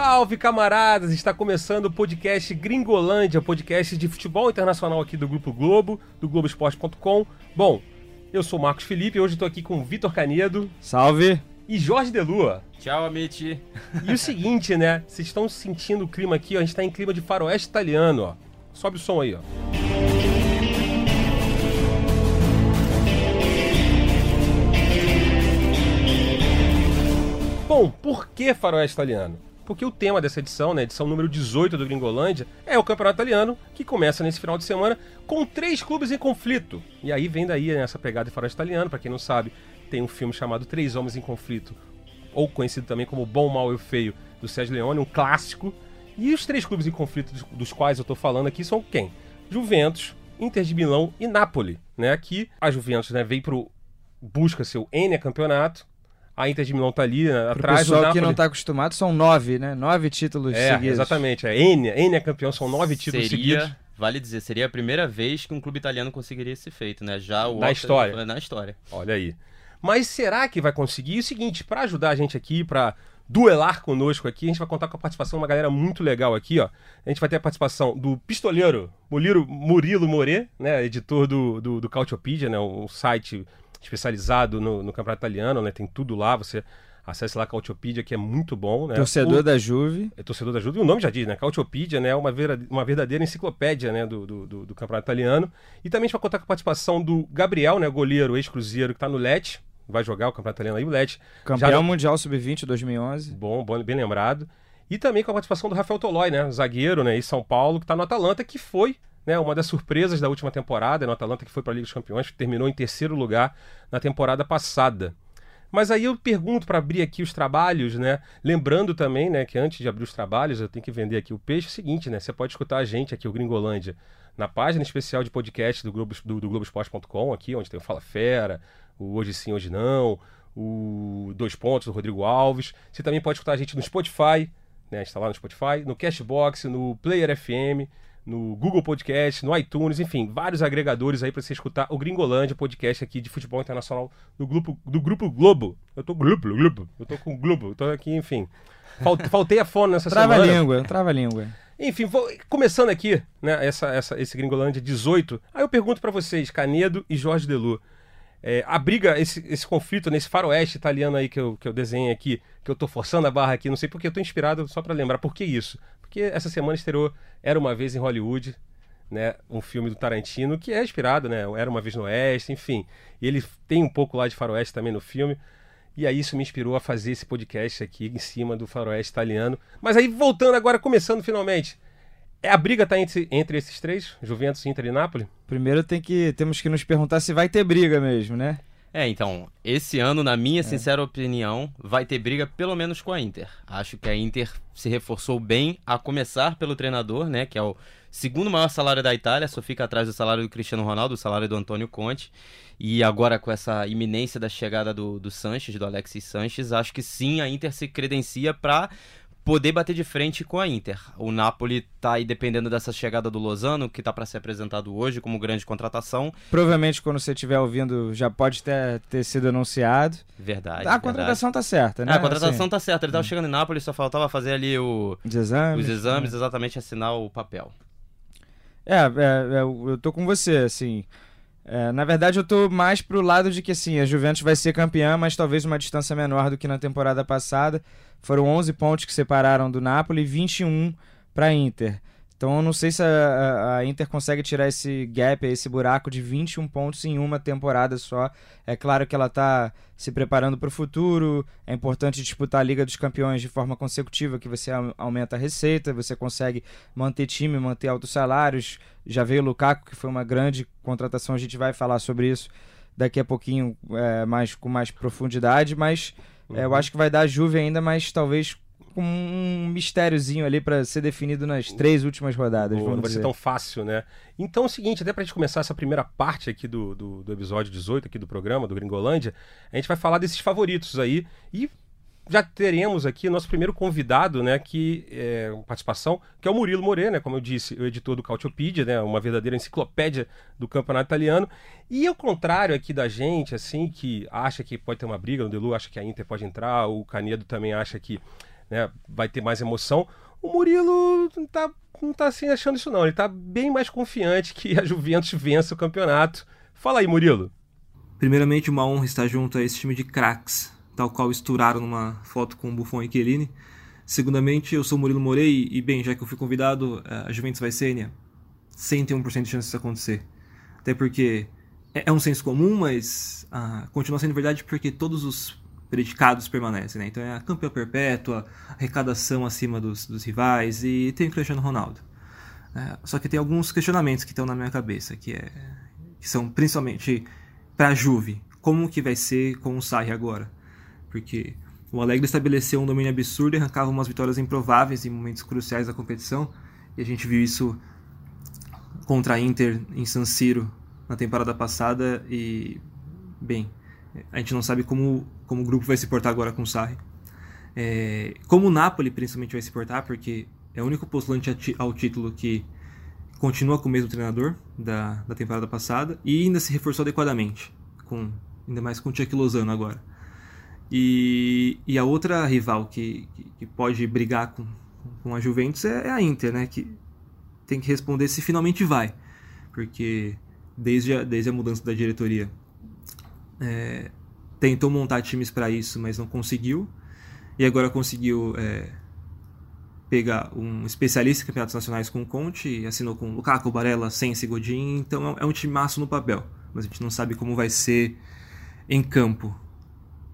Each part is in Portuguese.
Salve, camaradas! Está começando o podcast Gringolândia, podcast de futebol internacional aqui do Grupo Globo, do Globoesporte.com. Bom, eu sou o Marcos Felipe e hoje estou aqui com Vitor Canedo. Salve! E Jorge Delua. Tchau, Amit. E o seguinte, né? Vocês estão sentindo o clima aqui, ó, a gente está em clima de faroeste italiano, ó. Sobe o som aí, ó. Bom, por que faroeste italiano? Porque o tema dessa edição, né, edição número 18 do Gringolândia, é o campeonato italiano, que começa nesse final de semana com três clubes em conflito. E aí vem daí né, essa pegada de faroeste italiano, para quem não sabe, tem um filme chamado Três Homens em Conflito, ou conhecido também como Bom, Mal e Feio, do Sérgio Leone, um clássico. E os três clubes em conflito dos, quais eu estou falando aqui são quem? Juventus, Inter de Milão e Napoli, né? Que a Juventus né, veio pro busca seu N campeonato, a Inter de Milão tá ali né, atrás pessoal do Napoli. que não tá acostumado, são nove, né? Nove títulos É, seguidos. exatamente. É N, N é campeão, são nove títulos seria, seguidos. vale dizer, seria a primeira vez que um clube italiano conseguiria esse feito, né? Já o Na história. Na história. Olha aí. Mas será que vai conseguir? E o seguinte, para ajudar a gente aqui, para duelar conosco aqui, a gente vai contar com a participação de uma galera muito legal aqui, ó. A gente vai ter a participação do pistoleiro Murilo, Murilo More, né, editor do, do, do Cautiopedia, né, um site especializado no, no campeonato italiano, né, tem tudo lá, você acesse lá a Cautiopedia, que é muito bom, né. Torcedor O- da Juve. é torcedor da ajuda, e o nome já diz, né? Cautiopedia, né? Uma, vera- uma verdadeira enciclopédia, né? Do, do, do- do campeonato italiano. E também a gente vai contar com a participação do Gabriel, né? Goleiro, ex-cruzeiro, que tá no Lecce. Vai jogar o campeonato italiano aí, o Lecce. Campeão Já- Mundial Sub-20 2011. Bom, bom, bem lembrado. E também com a participação do Rafael Tolói, né? Zagueiro, né? E São Paulo, que tá no Atalanta, que foi né, uma das surpresas da última temporada. No Atalanta, que foi para a Liga dos Campeões, que terminou em terceiro lugar na temporada passada. Mas aí eu pergunto para abrir aqui os trabalhos, né? Lembrando também, né, que antes de abrir os trabalhos, eu tenho que vender aqui o peixe. É o seguinte, né? Você pode escutar a gente aqui, o Gringolândia, na página especial de podcast do, Globo, do, do Globoesporte.com, aqui, onde tem o Fala Fera, o Hoje Sim, Hoje Não, o Dois Pontos do Rodrigo Alves. Você também pode escutar a gente no Spotify, né? A gente tá lá no Spotify, no Cashbox, no Player FM, no Google Podcast, no iTunes, enfim, vários agregadores aí para você escutar o Gringolândia, podcast aqui de futebol internacional do grupo, do grupo Globo. Eu tô Globo, Globo. Eu tô com Globo, tô aqui, enfim. Fal- Faltei a fone nessa Trava a semana. língua, trava a língua. Enfim, vou- começando aqui, né, essa, essa, esse Gringolândia 18, aí eu pergunto pra vocês, Canedo e Jorge Delu, é, a briga, esse, esse conflito nesse faroeste italiano aí que eu, que eu desenhei aqui, que eu tô forçando a barra aqui, não sei porque eu tô inspirado só pra lembrar, por que isso? Porque essa semana estreou Era Uma Vez em Hollywood, né, um filme do Tarantino, que é inspirado, né, Era Uma Vez no Oeste, enfim, e ele tem um pouco lá de faroeste também no filme, e aí isso me inspirou a fazer esse podcast aqui em cima do faroeste italiano. Mas aí voltando agora, começando finalmente. É a briga tá entre, entre esses três, Juventus, Inter e Napoli? Primeiro tem que, temos que nos perguntar se vai ter briga mesmo, né? É, então, esse ano, na minha sincera opinião, vai ter briga pelo menos com a Inter. Acho que a Inter se reforçou bem, a começar pelo treinador, né, que é o segundo maior salário da Itália, só fica atrás do salário do Cristiano Ronaldo, do salário do Antônio Conte. E agora com essa iminência da chegada do, do Sanches, do Alexis Sanches, acho que sim, a Inter se credencia para poder bater de frente com a Inter. O Napoli tá aí dependendo dessa chegada do Lozano, que tá para ser apresentado hoje como grande contratação. Provavelmente quando você estiver ouvindo já pode ter, ter sido anunciado. Verdade. a contratação tá certa, né? É, a contratação Assim, tá certa. Ele tava chegando em Nápoles, só faltava fazer ali o- Os exames. os exames, exatamente assinar o papel. É, é, é, eu tô com você, assim. É, na verdade, eu tô mais pro lado de que, assim, a Juventus vai ser campeã, mas talvez uma distância menor do que na temporada passada. Foram 11 pontos que separaram do Napoli e 21 para Inter. Então, eu não sei se a, a- Inter consegue tirar esse gap, esse buraco de 21 pontos em uma temporada só. É claro que ela tá se preparando para o futuro. É importante disputar a Liga dos Campeões de forma consecutiva, que você au- aumenta a receita, você consegue manter time, manter altos salários. Já veio o Lukaku, que foi uma grande contratação, a gente vai falar sobre isso daqui a pouquinho é, mais, com mais profundidade, mas é, eu acho que vai dar a Juve ainda, mas talvez com um mistériozinho ali para ser definido nas três últimas rodadas, Boa, não vai ser dizer. tão fácil, né? Então é o seguinte, até pra gente começar essa primeira parte aqui do, do, do episódio 18 aqui do programa, do Gringolândia, a gente vai falar desses favoritos aí e já teremos aqui nosso primeiro convidado, né, que é participação, que é o Murilo More, né, como eu disse, o editor do Cautiopedia, né, uma verdadeira enciclopédia do campeonato italiano. E ao contrário aqui da gente, assim, que acha que pode ter uma briga, o Delu acha que a Inter pode entrar, o Canedo também acha que né, vai ter mais emoção. O Murilo tá, não tá assim achando isso não, ele tá bem mais confiante que a Juventus vença o campeonato. Fala aí, Murilo. Primeiramente, uma honra estar junto a esse time de craques, tal qual estouraram numa foto com Buffon e Chiellini. Segundamente, eu sou Murilo Morei e, bem, já que eu fui convidado, a Juventus vai ser, né? 101% de chance disso acontecer. Até porque é, é um senso comum, mas ah, continua sendo verdade porque todos os predicados permanecem, né? Então é a campeã perpétua, arrecadação acima dos, dos rivais e tem o Cristiano Ronaldo. É, só que tem alguns questionamentos que estão na minha cabeça, que, é, que são principalmente para a Juve. Como que vai ser com o Sarri agora? Porque o Alegre estabeleceu um domínio absurdo e arrancava umas vitórias improváveis em momentos cruciais da competição. E a gente viu isso contra a Inter em San Siro na temporada passada e bem, a gente não sabe como, como o grupo vai se portar agora com o Sarri. É, como o Napoli principalmente vai se portar, porque é o único postulante ao título que continua com o mesmo treinador da, da temporada passada e ainda se reforçou adequadamente, com, ainda mais com o Chuck Lozano agora. E, e a outra rival que, que, que pode brigar com, com a Juventus é, é, a Inter, né? Que tem que responder se finalmente vai, porque desde a, desde a mudança da diretoria é, tentou montar times para isso, mas não conseguiu. E agora conseguiu é, pegar um especialista em campeonatos nacionais com o Conte, assinou com Lukaku, Barella, Sensi, Godin. Então é um time maço no papel, mas a gente não sabe como vai ser em campo.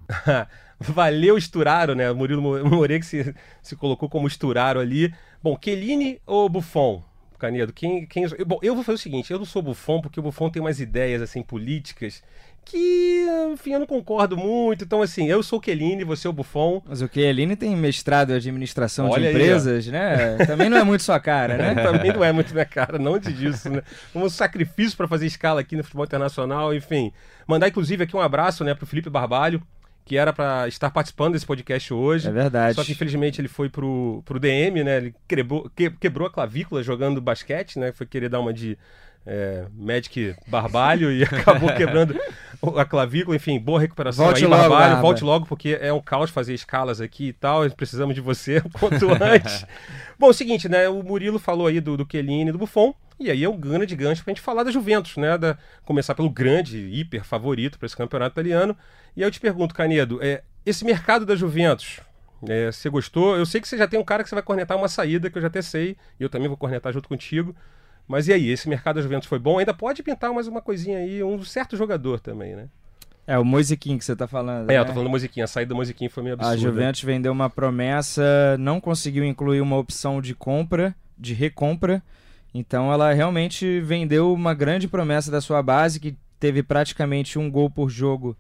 Valeu, Esturaro, né? Murilo Moreira que se, se colocou como Esturaro ali. Bom, Kelini ou Buffon? Canedo, quem, quem. Bom, eu vou fazer o seguinte: eu não sou Buffon, porque o Buffon tem umas ideias assim políticas que, enfim, eu não concordo muito. Então, assim, eu sou o Kelini, você é o Buffon. Mas o Kelini tem mestrado em administração Olha de empresas, aí, né? Também não é muito sua cara, né? Também não é muito minha cara, não antes disso, né? Um sacrifício para fazer escala aqui no futebol internacional, enfim. Mandar, inclusive, aqui um abraço, né, pro Felipe Barbalho, que era para estar participando desse podcast hoje. É verdade. Só que infelizmente ele foi pro, pro DM, né? Ele quebrou, que, quebrou a clavícula jogando basquete, né? Foi querer dar uma de é, Magic Barbalho e acabou quebrando a clavícula. Enfim, boa recuperação Volte aí, logo, Barbalho. Barba. Volte logo, porque é um caos fazer escalas aqui e tal. Precisamos de você o quanto antes. Bom, é o seguinte, né? O Murilo falou aí do, do Chiellini e do Buffon. E aí é um grande gancho pra gente falar da Juventus, né? Da, começar pelo grande, hiper favorito para esse campeonato italiano. E aí eu te pergunto, Canedo, é, esse mercado da Juventus, é, você gostou? Eu sei que você já tem um cara que você vai cornetar uma saída, que eu já até sei, e eu também vou cornetar junto contigo. Mas e aí, esse mercado da Juventus foi bom? Ainda pode pintar mais uma coisinha aí, um certo jogador também, né? É, o Moisiquim que você tá falando. É, né? eu tô falando do Moisiquim, a saída do Moisiquim foi meio absurda. A Juventus vendeu uma promessa, não conseguiu incluir uma opção de compra, de recompra. Então ela realmente vendeu uma grande promessa da sua base, que teve praticamente um gol por jogo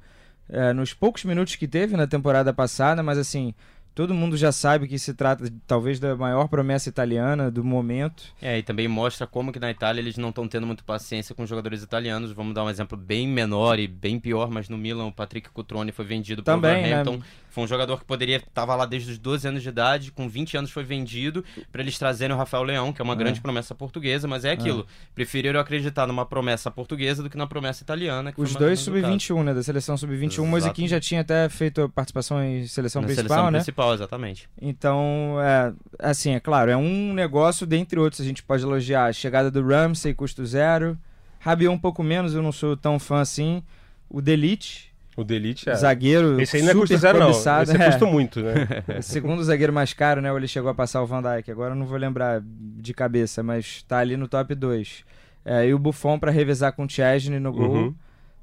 é, nos poucos minutos que teve na temporada passada, mas assim, todo mundo já sabe que se trata talvez da maior promessa italiana do momento. É, e também mostra como que na Itália eles não estão tendo muito paciência com jogadores italianos. Vamos dar um exemplo bem menor e bem pior, mas no Milan o Patrick Cutrone foi vendido para o Wolverhampton. Né? Foi um jogador que poderia estava lá desde os 12 anos de idade, com 20 anos foi vendido para eles trazerem o Rafael Leão, que é uma é. grande promessa portuguesa, mas é aquilo. É. Preferiram acreditar numa promessa portuguesa do que na promessa italiana. Os dois sub-21, né, da seleção sub-21. O Moisiquim já tinha até feito participação em seleção na principal, seleção né? principal, exatamente. Então, é, assim, é claro, é um negócio dentre outros. A gente pode elogiar a chegada do Ramsey, custo zero. Rabiot um pouco menos, eu não sou tão fã assim. O Delite, o Delite é. Zagueiro. Esse aí não é custo zero, cobiçado. não. Esse é, custo muito, né? Segundo o zagueiro mais caro, né? Ele chegou a passar o Van Dijk. Agora eu não vou lembrar de cabeça, mas tá ali no top 2. É, e o Buffon para revezar com o Chesney no gol. Uhum.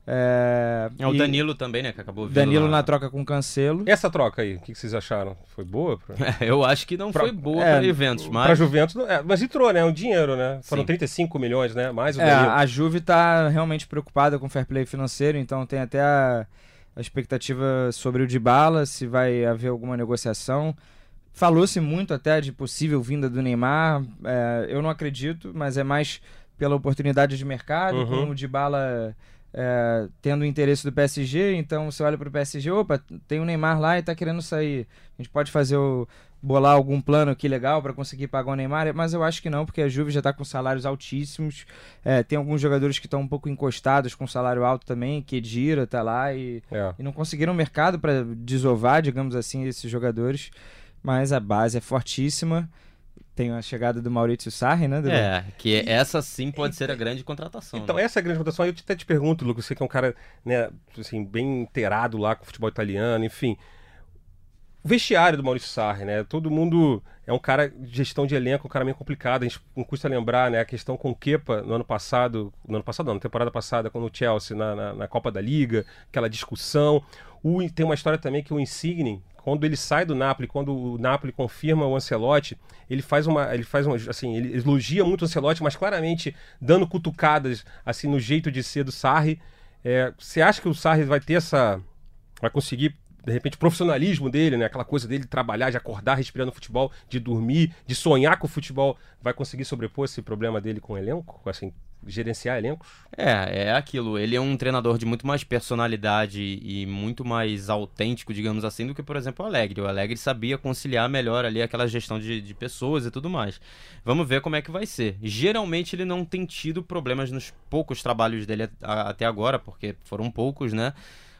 É, é o Danilo também, né? Que acabou vindo Danilo lá. na troca com Cancelo. Essa troca aí, o que, vocês acharam? Foi boa? Pra... É, eu acho que não pra... foi boa é, para Juventus, mas. Para Juventus, é, mas entrou, né? Um dinheiro, né? Foram Sim. 35 milhões, né? Mais o é, Danilo. A Juve tá realmente preocupada com o fair play financeiro, então tem até a, a expectativa sobre o Dybala, se vai haver alguma negociação. Falou-se muito até de possível vinda do Neymar. É, eu não acredito, mas é mais pela oportunidade de mercado, uhum. com o Dybala é, tendo o interesse do PSG, então você olha para o PSG, opa, tem o Neymar lá e está querendo sair. A gente pode fazer o bolar algum plano aqui legal para conseguir pagar o Neymar, mas eu acho que não, porque a Juve já está com salários altíssimos. É, tem alguns jogadores que estão um pouco encostados com salário alto também, que Dira tá lá e, é. e não conseguiram mercado para desovar, digamos assim, esses jogadores. mas a base é fortíssima. Tem a chegada do Maurício Sarri, né? Dudu? É, que essa sim pode ser a grande contratação. Então, né? essa é a grande contratação. Eu até te pergunto, Lucas, você que é um cara, né, assim, bem inteirado lá com o futebol italiano, enfim. O vestiário do Maurício Sarri, né? Todo mundo é um cara de gestão de elenco, um cara meio complicado. A gente não custa lembrar, né? A questão com o Kepa no ano passado, no ano passado não, na temporada passada, quando o Chelsea na, na, na Copa da Liga, aquela discussão. O, tem uma história também que o Insigne, quando ele sai do Napoli, quando o Napoli confirma o Ancelotti, ele faz uma, ele faz uma, assim, ele elogia muito o Ancelotti, mas claramente dando cutucadas assim no jeito de ser do Sarri. É, você acha que o Sarri vai ter essa, vai conseguir de repente, o profissionalismo dele, né? Aquela coisa dele trabalhar, de acordar respirando futebol, de dormir, de sonhar com o futebol, vai conseguir sobrepor esse problema dele com o elenco? Assim, gerenciar elencos? É, é aquilo. Ele é um treinador de muito mais personalidade e muito mais autêntico, digamos assim, do que, por exemplo, o Alegre. O Alegre sabia conciliar melhor ali aquela gestão de, de pessoas e tudo mais. Vamos ver como é que vai ser. Geralmente ele não tem tido problemas nos poucos trabalhos dele até agora, porque foram poucos, né?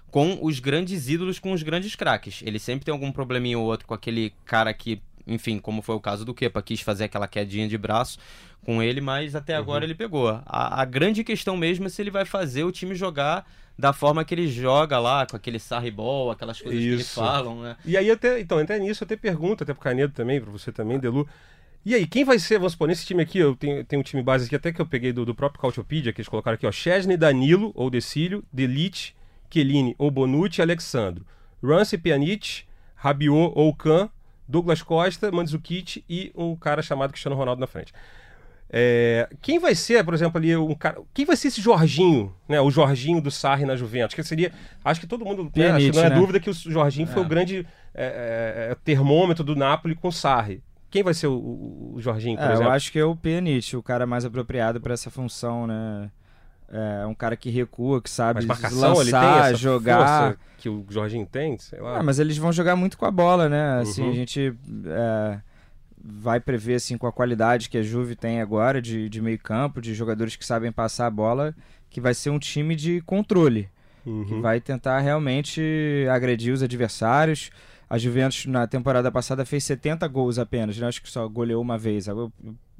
Com os grandes ídolos, com os grandes craques. Ele sempre tem algum probleminha ou outro com aquele cara que enfim, como foi o caso do Kepa, quis fazer aquela quedinha de braço com ele, mas até agora ele pegou. A, a, grande questão mesmo é se ele vai fazer o time jogar da forma que ele joga lá, com aquele sarribol, aquelas coisas Isso. que ele falam, né? E aí, até, então, até nisso, eu até pergunto, até pro Canedo também, para você também, Delu. E aí, quem vai ser, vamos supor, nesse time aqui, eu tenho, tenho um time base aqui, até que eu peguei do, do próprio Cautiopedia, que eles colocaram aqui, ó, Chesney, Danilo, ou Decílio, Delite, Chiellini, ou Bonucci, Alexandro. Rance, Pjanic, Rabiot, ou Kahn, Douglas Costa, Mandzukic e um cara chamado Cristiano Ronaldo na frente. É, quem vai ser, por exemplo, ali um cara. Quem vai ser esse Jorginho, né? O Jorginho do Sarri na Juventus? Que seria. Acho que todo mundo. Né, acho não é né? dúvida que o Jorginho foi o grande é, é, termômetro do Napoli com o Sarri. Quem vai ser o, o, o Jorginho, por É, exemplo? eu acho que é o Pjanic, o cara mais apropriado para essa função, né? É um cara que recua, que sabe marcação, ele tem lançar, jogar. que o Jorginho tem, sei lá. Ah, mas eles vão jogar muito com a bola, né? Assim, Uhum. a gente é, vai prever assim com a qualidade que a Juve tem agora de, de meio campo, de jogadores que sabem passar a bola, que vai ser um time de controle, que Uhum. vai tentar realmente agredir os adversários. A Juventus na temporada passada fez 70 gols apenas, né? acho que só goleou uma vez. Eu,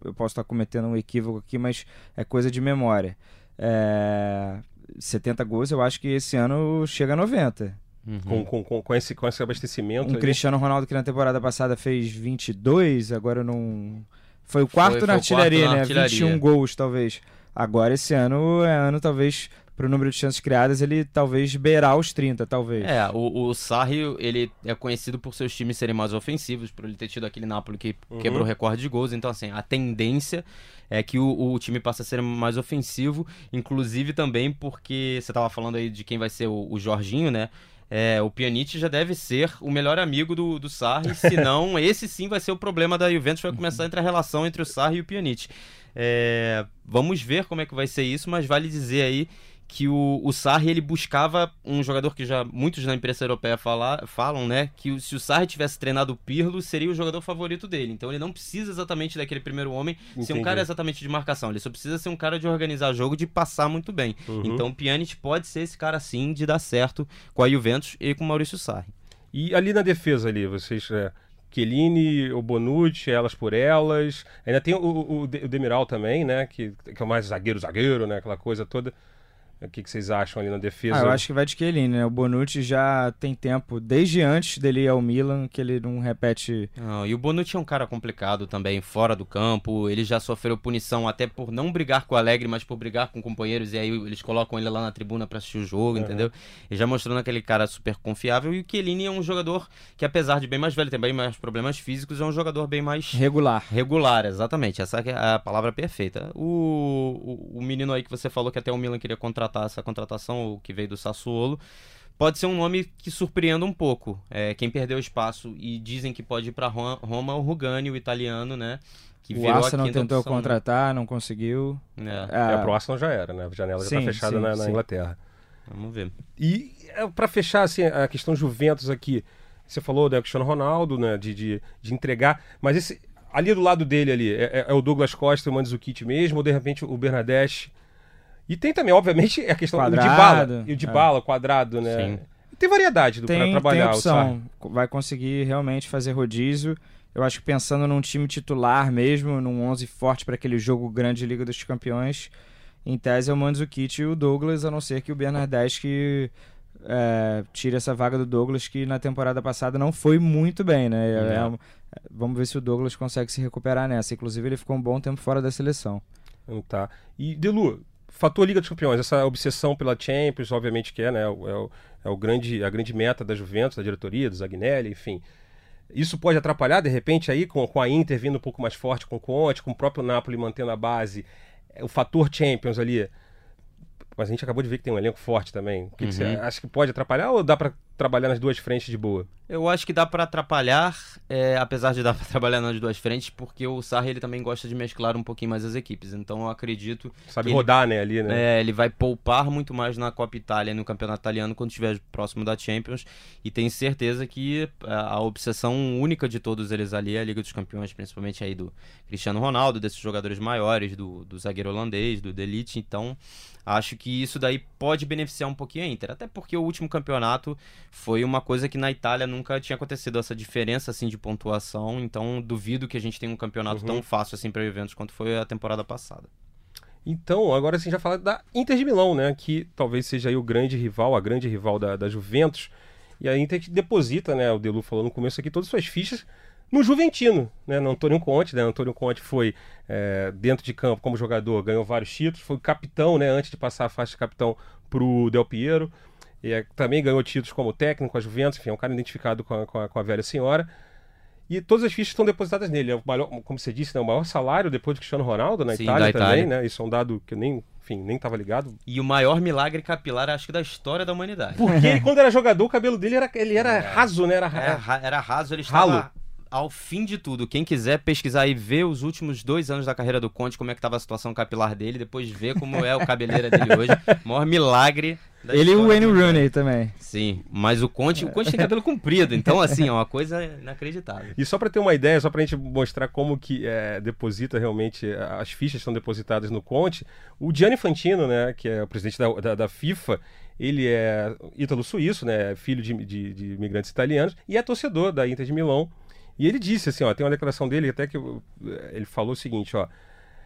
eu posso estar cometendo um equívoco aqui, mas é coisa de memória. É, 70 gols, eu acho que esse ano chega a 90. Com, com, com, com esse, com esse abastecimento. Um aí. Cristiano Ronaldo que na temporada passada fez 22, agora não. Foi o quarto Foi- na foi o artilharia, quarto na né? artilharia. 21 gols, talvez. Agora esse ano é ano, talvez, pro número de chances criadas, ele talvez beirar os 30, talvez. É, o, o Sarri, ele é conhecido por seus times serem mais ofensivos, por ele ter tido aquele Napoli que Uhum. quebrou o recorde de gols. Então, assim, a tendência é que o, o time passe a ser mais ofensivo, inclusive também porque você tava falando aí de quem vai ser o, o Jorginho, né? É, o Pjanic já deve ser o melhor amigo do, do Sarri, senão esse sim vai ser o problema da Juventus, vai começar entre a relação entre o Sarri e o Pjanic. É, vamos ver como é que vai ser isso, mas vale dizer aí que o, o Sarri ele buscava um jogador que já muitos na imprensa europeia fala, falam, né, que se o Sarri tivesse treinado o Pirlo, seria o jogador favorito dele. Então ele não precisa exatamente daquele primeiro homem ser um Entendi. cara exatamente de marcação, ele só precisa ser um cara de organizar jogo, de passar muito bem. Uhum. Então o Pjanic pode ser esse cara sim de dar certo com a Juventus e com o Maurício Sarri. E ali na defesa ali, vocês. É, Chiellini, o Bonucci, elas por elas. Ainda tem o, o, o De- o Demiral também, né? Que, que é o mais zagueiro, zagueiro, né? Aquela coisa toda. O que, que vocês acham ali na defesa? Ah, eu acho que vai de Chiellini, né? O Bonucci já tem tempo, desde antes dele ir ao Milan, que ele não repete Não, e o Bonucci é um cara complicado também, fora do campo. Ele já sofreu punição até por não brigar com o Alegre, mas por brigar com companheiros. E aí eles colocam ele lá na tribuna pra assistir o jogo, entendeu? Ele já mostrando aquele cara super confiável. E o Chiellini é um jogador que, apesar de bem mais velho, tem bem mais problemas físicos, é um jogador bem mais regular. regular, exatamente. Essa é a palavra perfeita. O, o, o menino aí que você falou que até o Milan queria contratar essa contratação, o que veio do Sassuolo. Pode ser um nome que surpreenda um pouco. É, quem perdeu espaço e dizem que pode ir para Roma é o Rugani, o italiano, né? Que O Arsenal tentou opção, né? contratar, não conseguiu. É, É, Ah, pro Arsenal já era, né? A janela já Sim, tá fechada sim, na, na sim. Inglaterra. vamos ver. E é, para fechar assim, a questão Juventus aqui, você falou do Cristiano Ronaldo, né, de, de, de entregar, mas esse ali do lado dele ali é, é- é o Douglas Costa e o Mandzukic mesmo, ou de repente o Bernadette. E tem também, obviamente, a questão do Quadrado, Dybala, e o é. Dybala, quadrado, né? Sim. tem variedade para trabalhar tem opção. Vai conseguir realmente fazer rodízio. Eu acho que pensando num time titular mesmo, num 11 forte para aquele jogo grande Liga dos Campeões, em tese é o Mandzukic e o Douglas, a não ser que o Bernardeschi é, tire essa vaga do Douglas, que na temporada passada não foi muito bem, né? É, é, vamos ver se o Douglas consegue se recuperar nessa. Inclusive, ele ficou um bom tempo fora da seleção. Hum, tá. E, Delu, fator Liga dos Campeões, essa obsessão pela Champions, obviamente que é, né? É o, é o grande, a grande meta da Juventus, da diretoria, do Zagnelli, enfim. Isso pode atrapalhar, de repente, aí com, com a Inter vindo um pouco mais forte com o Conte, com o próprio Napoli mantendo a base, o fator Champions ali mas a gente acabou de ver que tem um elenco forte também. O que, uhum. que você uhum. acha que pode atrapalhar ou dá para trabalhar nas duas frentes de boa? Eu acho que dá para atrapalhar, é, apesar de dar para trabalhar nas duas frentes, porque o Sarri ele também gosta de mesclar um pouquinho mais as equipes. Então eu acredito. Sabe rodar, ele, né, ali, né? É, ele vai poupar muito mais na Copa Itália e no Campeonato Italiano quando estiver próximo da Champions. E tenho certeza que a, a obsessão única de todos eles ali é a Liga dos Campeões, principalmente aí do Cristiano Ronaldo, desses jogadores maiores, do, do zagueiro holandês, do Delite. Então acho que isso daí pode beneficiar um pouquinho a Inter. Até porque o último campeonato foi uma coisa que na Itália nunca tinha acontecido, essa diferença assim de pontuação. Então duvido que a gente tenha um campeonato uhum. tão fácil assim para Juventus quanto foi a temporada passada. Então, agora sim já fala da Inter de Milão, né? Que talvez seja aí o grande rival, a grande rival da, da Juventus. E a Inter deposita, né? O Delu falou no começo aqui, todas as suas fichas no Juventino, né, no Antônio Conte. Né, Antônio Conte foi é, dentro de campo como jogador, ganhou vários títulos, foi capitão né, antes de passar a faixa de capitão para o Del Piero. E, é, também ganhou títulos como técnico, a Juventus, enfim, é um cara identificado com a, com a, com a velha senhora. E todas as fichas estão depositadas nele. É o maior, como você disse, né, o maior salário depois do Cristiano Ronaldo na Sim, Itália, Itália também, né? Isso é um dado que eu nem, enfim, nem estava ligado. E o maior milagre capilar, acho que da história da humanidade. Porque ele, quando era jogador, o cabelo dele era, ele era é. raso, né? Era, era, era raso, ele estava ao fim de tudo, quem quiser pesquisar e ver os últimos dois anos da carreira do Conte, como é que estava a situação capilar dele, depois ver como é o cabeleira dele hoje. maior milagre. Ele e o Wayne Rooney também. Sim, mas o Conte, o Conte tem cabelo comprido, então assim, é uma coisa inacreditável. E só para ter uma ideia, só para a gente mostrar como que é, deposita realmente, as fichas são depositadas no Conte, o Gianni Fantino, né, que é o presidente da, da, da FIFA, ele é ítalo-suíço, né, filho de, de, de imigrantes italianos, e é torcedor da Inter de Milão, e ele disse assim, ó, tem uma declaração dele até que ele falou o seguinte, ó,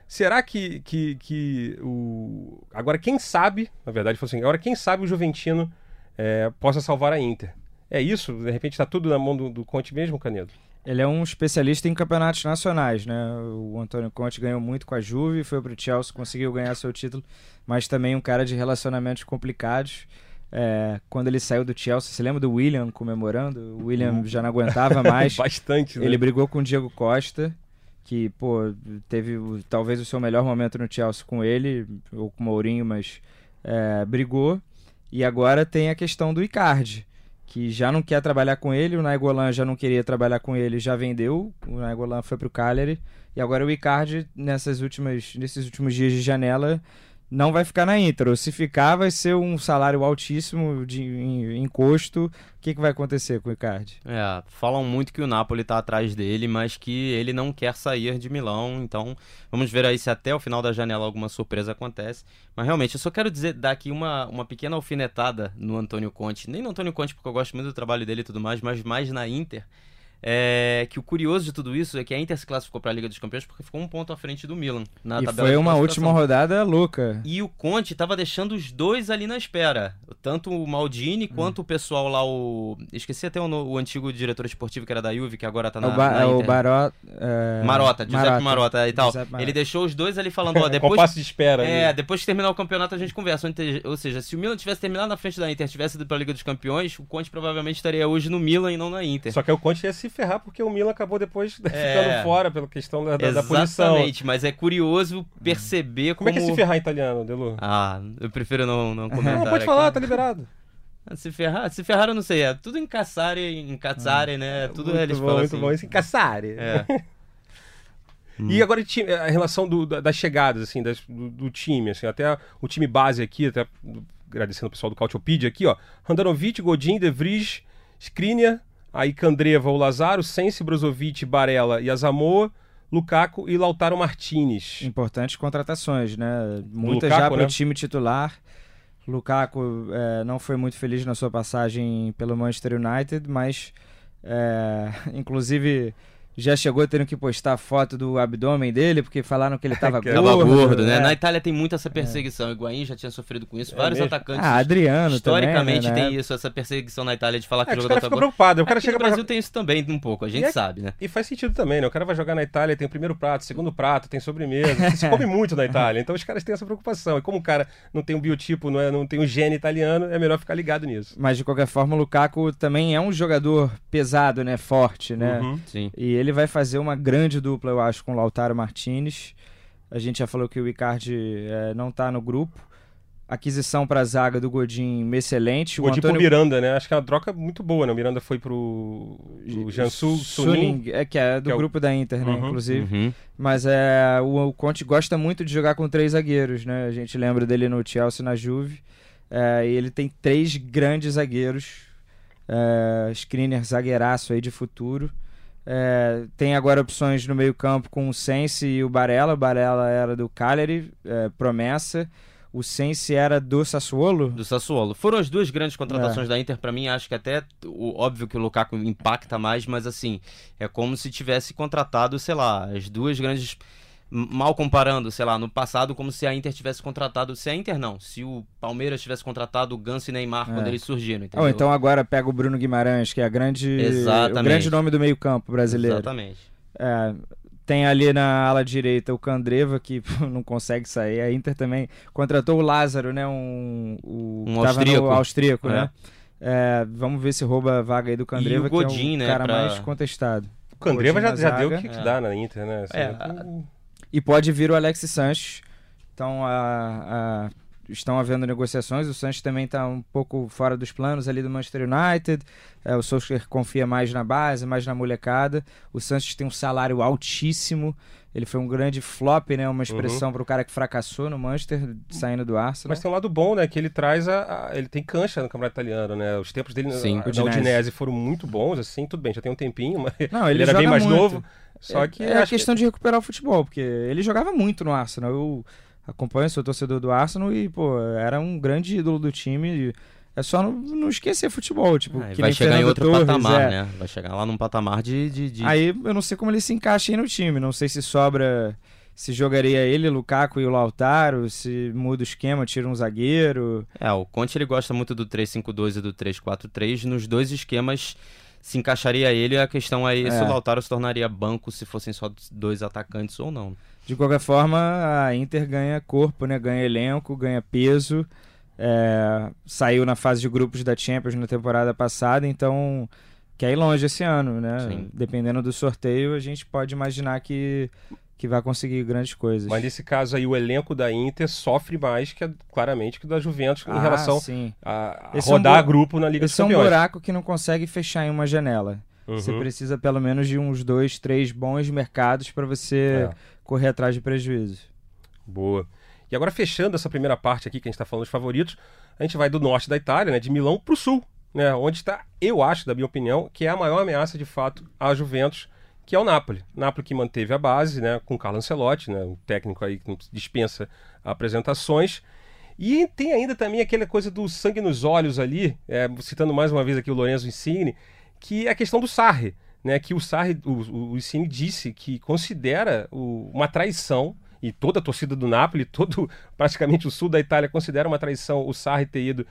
será que, que, que o agora quem sabe, na verdade, falou assim, agora quem sabe o Juventino é, possa salvar a Inter? É isso? De repente está tudo na mão do, do Conte mesmo, Canedo? Ele é um especialista em campeonatos nacionais, né? O Antônio Conte ganhou muito com a Juve, foi para o Chelsea, conseguiu ganhar seu título, mas também um cara de relacionamentos complicados. É, quando ele saiu do Chelsea, você lembra do William comemorando? O William uhum. já não aguentava mais. Bastante, né? Ele brigou com o Diego Costa, que, pô, teve talvez o seu melhor momento no Chelsea com ele, ou com o Mourinho, mas é, brigou. E agora tem a questão do Icardi, que já não quer trabalhar com ele, o Nainggolan já não queria trabalhar com ele, já vendeu, o Nainggolan foi pro Cagliari, e agora o Icardi, nessas últimas, nesses últimos dias de janela, não vai ficar na Inter. se ficar, vai ser um salário altíssimo de encosto. O que, que vai acontecer com o Icardi? É, falam muito que o Napoli está atrás dele, mas que ele não quer sair de Milão. Então, vamos ver aí se até o final da janela alguma surpresa acontece. Mas realmente, eu só quero dizer, dar aqui uma, uma pequena alfinetada no Antônio Conte. Nem no Antônio Conte, porque eu gosto muito do trabalho dele e tudo mais, mas mais na Inter é, que o curioso de tudo isso é que a Inter se classificou para a Liga dos Campeões porque ficou um ponto à frente do Milan na e tabela foi uma última rodada louca. E o Conte estava deixando os dois ali na espera, tanto o Maldini hum. quanto o pessoal lá o esqueci até o, o, antigo diretor esportivo que era da Juve que agora está na, o ba na é o Barot, é... Marota, Giuseppe Marota, Marota e tal. Ele deixou os dois ali falando, ó, depois Compasso de espera. É, ali. depois que terminar o campeonato a gente conversa. Ou seja, se o Milan tivesse terminado na frente da Inter, tivesse ido para a Liga dos Campeões, o Conte provavelmente estaria hoje no Milan e não na Inter. Só que o Conte ia se ferrar porque o Milan acabou depois é... ficando fora pela questão da, da, Exatamente, da punição. Exatamente, mas é curioso perceber como... Como é que é se ferrar em italiano, Delu? Ah, eu prefiro não, não comentar. Não, pode falar, tá liberado. Ah, se ferrar, se ferrar eu não sei, é tudo em caçare, em caçare, ah, né? Tudo muito eles bom, falam muito assim. bom, isso em caçare. É. E agora a relação do, das chegadas, assim, das, do, do, time, assim, até o time base aqui, até agradecendo o pessoal do Cautiopedia aqui, ó. Randanovic, Godin, De Vries, Skriniar, aí Candreva, o Lazaro, Sense, Brozovic, Barella e Azamoa, Lukaku e Lautaro Martinez. Importantes contratações, né? Muitas já para o né? time titular. Lukaku é, não foi muito feliz na sua passagem pelo Manchester United, mas é, inclusive já chegou tendo que postar foto do abdômen dele, porque falaram que ele tava gordo. Tava gordo, né? é. Na Itália tem muito essa perseguição. O Higuaín já tinha sofrido com isso. É Vários mesmo? atacantes. Ah, Adriano Historicamente também, né, tem isso, essa perseguição na Itália de falar que É, o que os jogador tá gordo. preocupados. O cara Aqui chega no pra Brasil tem isso também um pouco, a gente é- sabe, né? E faz sentido também, né? O cara vai jogar na Itália, tem o primeiro prato, segundo prato, tem sobremesa. Se come muito na Itália. Então os caras têm essa preocupação. E como o cara não tem um biotipo, não, é, não tem um gene italiano, é melhor ficar ligado nisso. Mas de qualquer forma, o Lukaku também é um jogador pesado, né? Forte, né? Uhum. Sim. E ele vai fazer uma grande dupla, eu acho, com o Lautaro Martinez. A gente já falou que o Icardi eh, não tá no grupo. Aquisição para a zaga do Godin excelente. O tipo Miranda, né? Acho que é uma troca muito boa, né? O Miranda foi pro, pro Jansu Sunin. Suning, é que é do que é o- grupo da Inter, né? Uhum. Inclusive. Uhum. Mas é, o, o Conte gosta muito de jogar com três zagueiros, né? A gente lembra dele no Chelsea, na Juve. É, e ele tem três grandes zagueiros. É, Skriniar, zagueiraço aí de futuro. É, tem agora opções no meio campo com o Sense e o Barella. O Barella era do Cagliari, é, promessa. O Sense era do Sassuolo. Do Sassuolo. Foram as duas grandes É. contratações da Inter pra mim. Acho que até o óbvio que o Lukaku impacta mais, mas assim é como se tivesse contratado, sei lá, as duas grandes mal comparando, sei lá, no passado como se a Inter tivesse contratado, se a Inter não, se o Palmeiras tivesse contratado o Ganso e Neymar quando É. eles surgiram, entendeu? Ou então agora pega o Bruno Guimarães, que é a grande, o grande nome do meio campo brasileiro. Exatamente. É, tem ali na ala direita o Candreva, que pô, não consegue sair. A Inter também contratou o Lázaro, né? Um, o, Um que tava austríaco. No austríaco, É. né? É, vamos ver se rouba a vaga aí do Candreva, E o Godin, que é o né, cara pra- mais contestado. O Candreva já, já deu o que, que É. dá na Inter, né? Assim, É, E pode vir o Alex Sanches. Então, a, a- estão havendo negociações. O Sanches também está um pouco fora dos planos ali do Manchester United. É, o Solskjaer confia mais na base, mais na molecada. O Sanches tem um salário altíssimo. Ele foi um grande flop, né? Uma expressão para o cara que fracassou no Manchester, saindo do Arsenal. Mas tem um lado bom, né? Que ele traz a, a- ele tem cancha no campeonato italiano, né? Os tempos dele Sim. na, na Udinese. Foram muito bons, assim, tudo bem, já tem um tempinho, mas Não, ele, ele, era bem mais muito. novo. Só que é, é a acho que- questão de recuperar o futebol, porque ele jogava muito no Arsenal. Eu acompanho, sou torcedor do Arsenal e, pô, era um grande ídolo do time. e É só não, não esquecer futebol, tipo, Ah, que vai chegar em Fernando outro Torres, patamar, é. né? Vai chegar lá num patamar de. de, de- Aí eu não sei como ele se encaixa aí no time. Não sei se sobra. Se jogaria ele, Lukaku e o Lautaro, se muda o esquema, tira um zagueiro. É, o Conte ele gosta muito do 3-5-2 e do 3-4-3. Nos dois esquemas se encaixaria ele. A questão aí é se o Lautaro se tornaria banco se fossem só dois atacantes ou não. De qualquer forma, a Inter ganha corpo, né? Ganha elenco, ganha peso. É, saiu na fase de grupos da Champions na temporada passada, então quer ir longe esse ano, né? Sim. Dependendo do sorteio, a gente pode imaginar que, que vai conseguir grandes coisas. Mas nesse caso aí, o elenco da Inter sofre mais, que claramente, que o da Juventus em Ah, relação sim. a, a Esse é um rodar grupo na Liga Esse dos é um Campeões. buraco que não consegue fechar em uma janela. Você Uhum. precisa pelo menos de uns dois, três bons mercados para você É. correr atrás de prejuízo. Boa. E agora, fechando essa primeira parte aqui, que a gente está falando dos favoritos, a gente vai do norte da Itália, né, de Milão para o sul, né, onde está, eu acho, da minha opinião, que é a maior ameaça, de fato, à Juventus, que é o Napoli. Napoli que manteve a base, né, com Carlo Ancelotti, né, um técnico aí que dispensa apresentações. E tem ainda também aquela coisa do sangue nos olhos ali, é, citando mais uma vez aqui o Lorenzo Insigne, que é a questão do Sarri, né, que o Sarri, o, o Insigne disse que considera o- uma traição e toda a torcida do Napoli, todo praticamente o sul da Itália considera uma traição o Sarri ter ido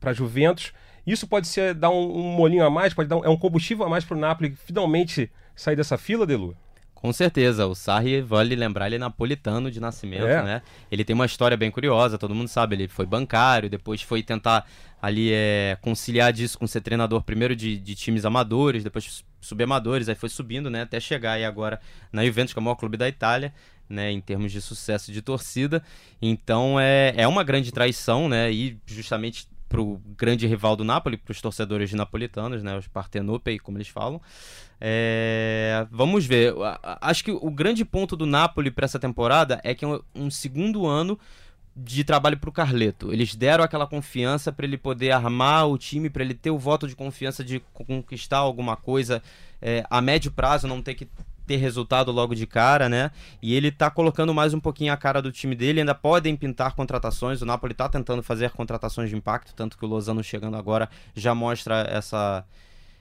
para a Juventus. Isso pode ser dar um, um molinho a mais, pode dar um, é um combustível a mais para o Napoli finalmente sair dessa fila, Delu. Com certeza, o Sarri, vale lembrar, ele é napolitano de nascimento, É. né? Ele tem uma história bem curiosa, todo mundo sabe, ele foi bancário, depois foi tentar ali é, conciliar disso com ser treinador primeiro de, de times amadores, depois subamadores, aí foi subindo, né, até chegar aí agora na Juventus, que é o maior clube da Itália, né, em termos de sucesso de torcida. Então é, é uma grande traição, né, e justamente pro grande rival do Napoli, para os torcedores napolitanos, né, os Partenopei, como eles falam. É, vamos ver. Acho que o grande ponto do Napoli para essa temporada é que é um, um segundo ano de trabalho para o Carleto. Eles deram aquela confiança para ele poder armar o time, para ele ter o voto de confiança de conquistar alguma coisa é, a médio prazo, não ter que ter resultado logo de cara, né? E ele tá colocando mais um pouquinho a cara do time dele. Ainda podem pintar contratações. O Napoli tá tentando fazer contratações de impacto, tanto que o Lozano chegando agora já mostra essa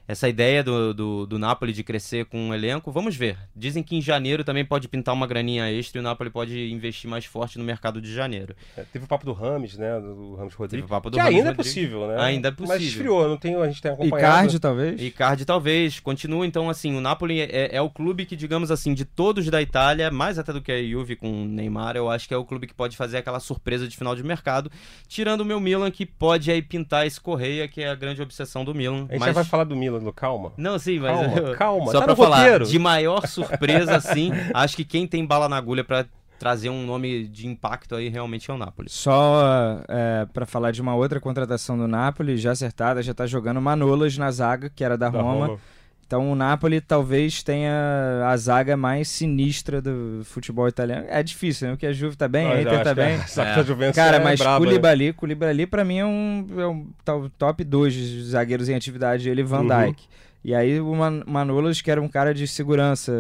essa ideia do, do, do, Napoli de crescer com um elenco. Vamos ver. Dizem que em janeiro também pode pintar uma graninha extra e o Napoli pode investir mais forte no mercado de janeiro. É, teve o papo do Rames, né? Do Rames Rodrigues. Teve o papo do que Rames ainda Rodrigues. é possível, né? Ainda é possível. Mas esfriou, não tem, a gente tem acompanhado. Icardi, talvez? Icardi, talvez. Continua, então, assim, o Napoli é, é, o clube que, digamos assim, de todos da Itália, mais até do que a Juve com o Neymar, eu acho que é o clube que pode fazer aquela surpresa de final de mercado, tirando o meu Milan, que pode aí pintar esse Correia, que é a grande obsessão do Milan. A gente mas... já vai falar do Milan, do calma. Não, sim, mas calma, eu, calma. só tá pra no falar, roteiro. de maior surpresa, sim, acho que quem tem bala na agulha para trazer um nome de impacto aí realmente é o Napoli. Só é, para falar de uma outra contratação do Napoli, já acertada, já tá jogando Manolas na zaga, que era da, Da Roma. Roma. Então o Napoli talvez tenha a zaga mais sinistra do futebol italiano. É difícil, né? Porque a Juve tá bem, a Inter tá que bem. a É. Juventus Cara, é mas braba, né? Koulibaly, Koulibaly pra mim é um, é um tal- top 2 de zagueiros em atividade, ele e Van Uhum. Dijk. E aí o Man- Manolas, que era um cara de segurança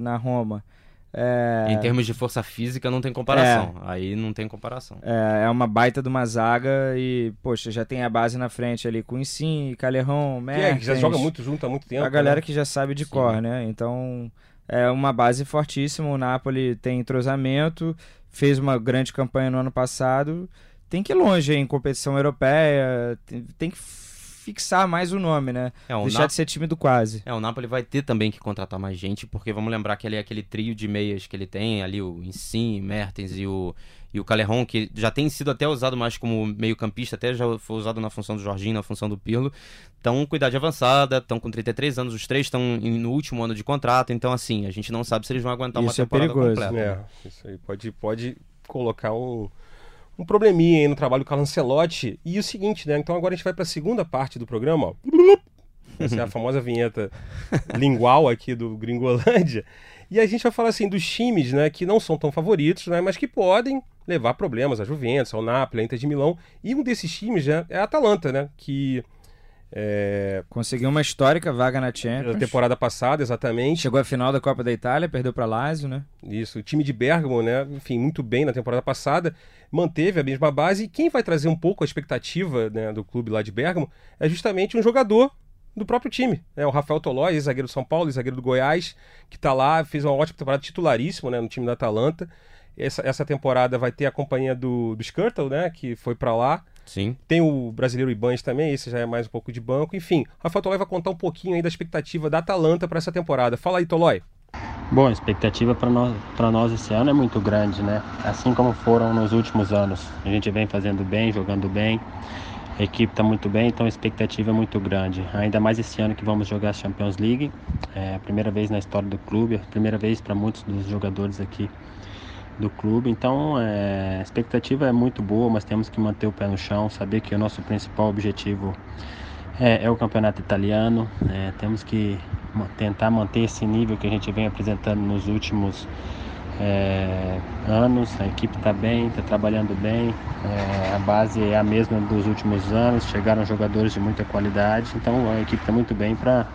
na Roma. É, Em termos de força física, não tem comparação. Aí não tem comparação. é, é uma baita de uma zaga e, poxa, já tem a base na frente ali com Insigne, Calerron, Que é, que já Mertens, joga muito junto há muito tempo. a galera né? que já sabe de Sim. cor, né? Então é uma base fortíssima. O Napoli tem entrosamento, fez uma grande campanha no ano passado. Tem que ir longe em competição europeia, tem, tem que fixar mais o nome, né? É, o, Deixar Na- de ser time do quase. é, o Napoli vai ter também que contratar mais gente, porque vamos lembrar que ali é aquele trio de meias que ele tem, ali o Insigne, Mertens e o, e o Calerron, que já tem sido até usado mais como meio campista, até já foi usado na função do Jorginho, na função do Pirlo. Estão com idade avançada, estão com 33 anos, os três estão no último ano de contrato, então assim, a gente não sabe se eles vão aguentar Isso é uma temporada perigoso. completa. É, isso aí pode, pode colocar um, um probleminha aí no trabalho do Carlo Ancelotti. E o seguinte, né? Então agora a gente vai para a segunda parte do programa, ó. Essa é a famosa vinheta lingual aqui do Gringolândia. E a gente vai falar assim dos times, né, que não são tão favoritos, né, mas que podem levar problemas à Juventus, ao Napoli, à Inter de Milão. E um desses times né, é a Atalanta, né, que é, Conseguiu uma histórica vaga na na Champions. temporada passada, exatamente, Chegou à final da Copa da Itália, perdeu para Lazio, né? Isso, o time de Bergamo, né? Enfim, muito bem na temporada passada, manteve a mesma base. E quem vai trazer um pouco a expectativa né, do clube lá de Bergamo é justamente um jogador do próprio time. Né? O Rafael Tolói, zagueiro do São Paulo, zagueiro do Goiás, que está lá, fez uma ótima temporada titularíssimo né, no time da Atalanta. Essa, essa temporada vai ter a companhia do, do Skirtle, né? Que foi para lá. Sim. Tem o brasileiro Ibanez também, esse já é mais um pouco de banco. Enfim, Rafael Tolói vai contar um pouquinho aí da expectativa da Atalanta para essa temporada. Fala aí, Tolói. Bom, a expectativa para nós, pra nós esse ano é muito grande, né? Assim como foram nos últimos anos. A gente vem fazendo bem, jogando bem, a equipe está muito bem, então a expectativa é muito grande. Ainda mais esse ano que vamos jogar a Champions League. É a primeira vez na história do clube, a primeira vez para muitos dos jogadores aqui do clube. Então é, a expectativa é muito boa, mas temos que manter o pé no chão, saber que o nosso principal objetivo é, é o campeonato italiano. É, temos que tentar manter esse nível que a gente vem apresentando nos últimos é, anos. A equipe está bem, está trabalhando bem. É, a base é a mesma dos últimos anos. Chegaram jogadores de muita qualidade, então a equipe está muito bem para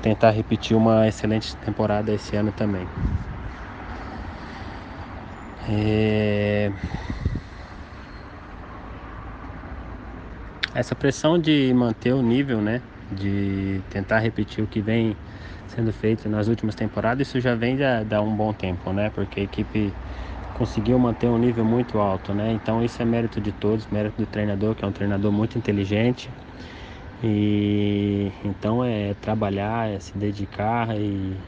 tentar repetir uma excelente temporada esse ano também. É, essa pressão de manter o nível, né? De tentar repetir o que vem sendo feito nas últimas temporadas, isso já vem já dá um bom tempo, né? Porque a equipe conseguiu manter um nível muito alto, né? Então isso é mérito de todos, mérito do treinador, que é um treinador muito inteligente. E então é trabalhar, é se dedicar e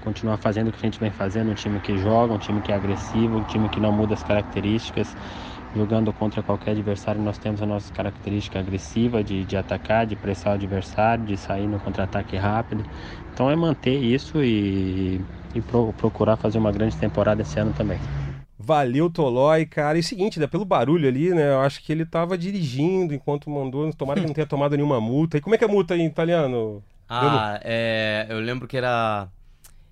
continuar fazendo o que a gente vem fazendo, um time que joga, um time que é agressivo, um time que não muda as características. Jogando contra qualquer adversário, nós temos a nossa característica agressiva de, de atacar, de pressar o adversário, de sair no contra-ataque rápido. Então é manter isso e, e pro- procurar fazer uma grande temporada esse ano também. Valeu, Tolói, cara. E seguinte, né, pelo barulho ali, né, eu acho que ele tava dirigindo enquanto mandou, tomara que não tenha tomado nenhuma multa. E como é que é multa em italiano? Ah, é, eu lembro que era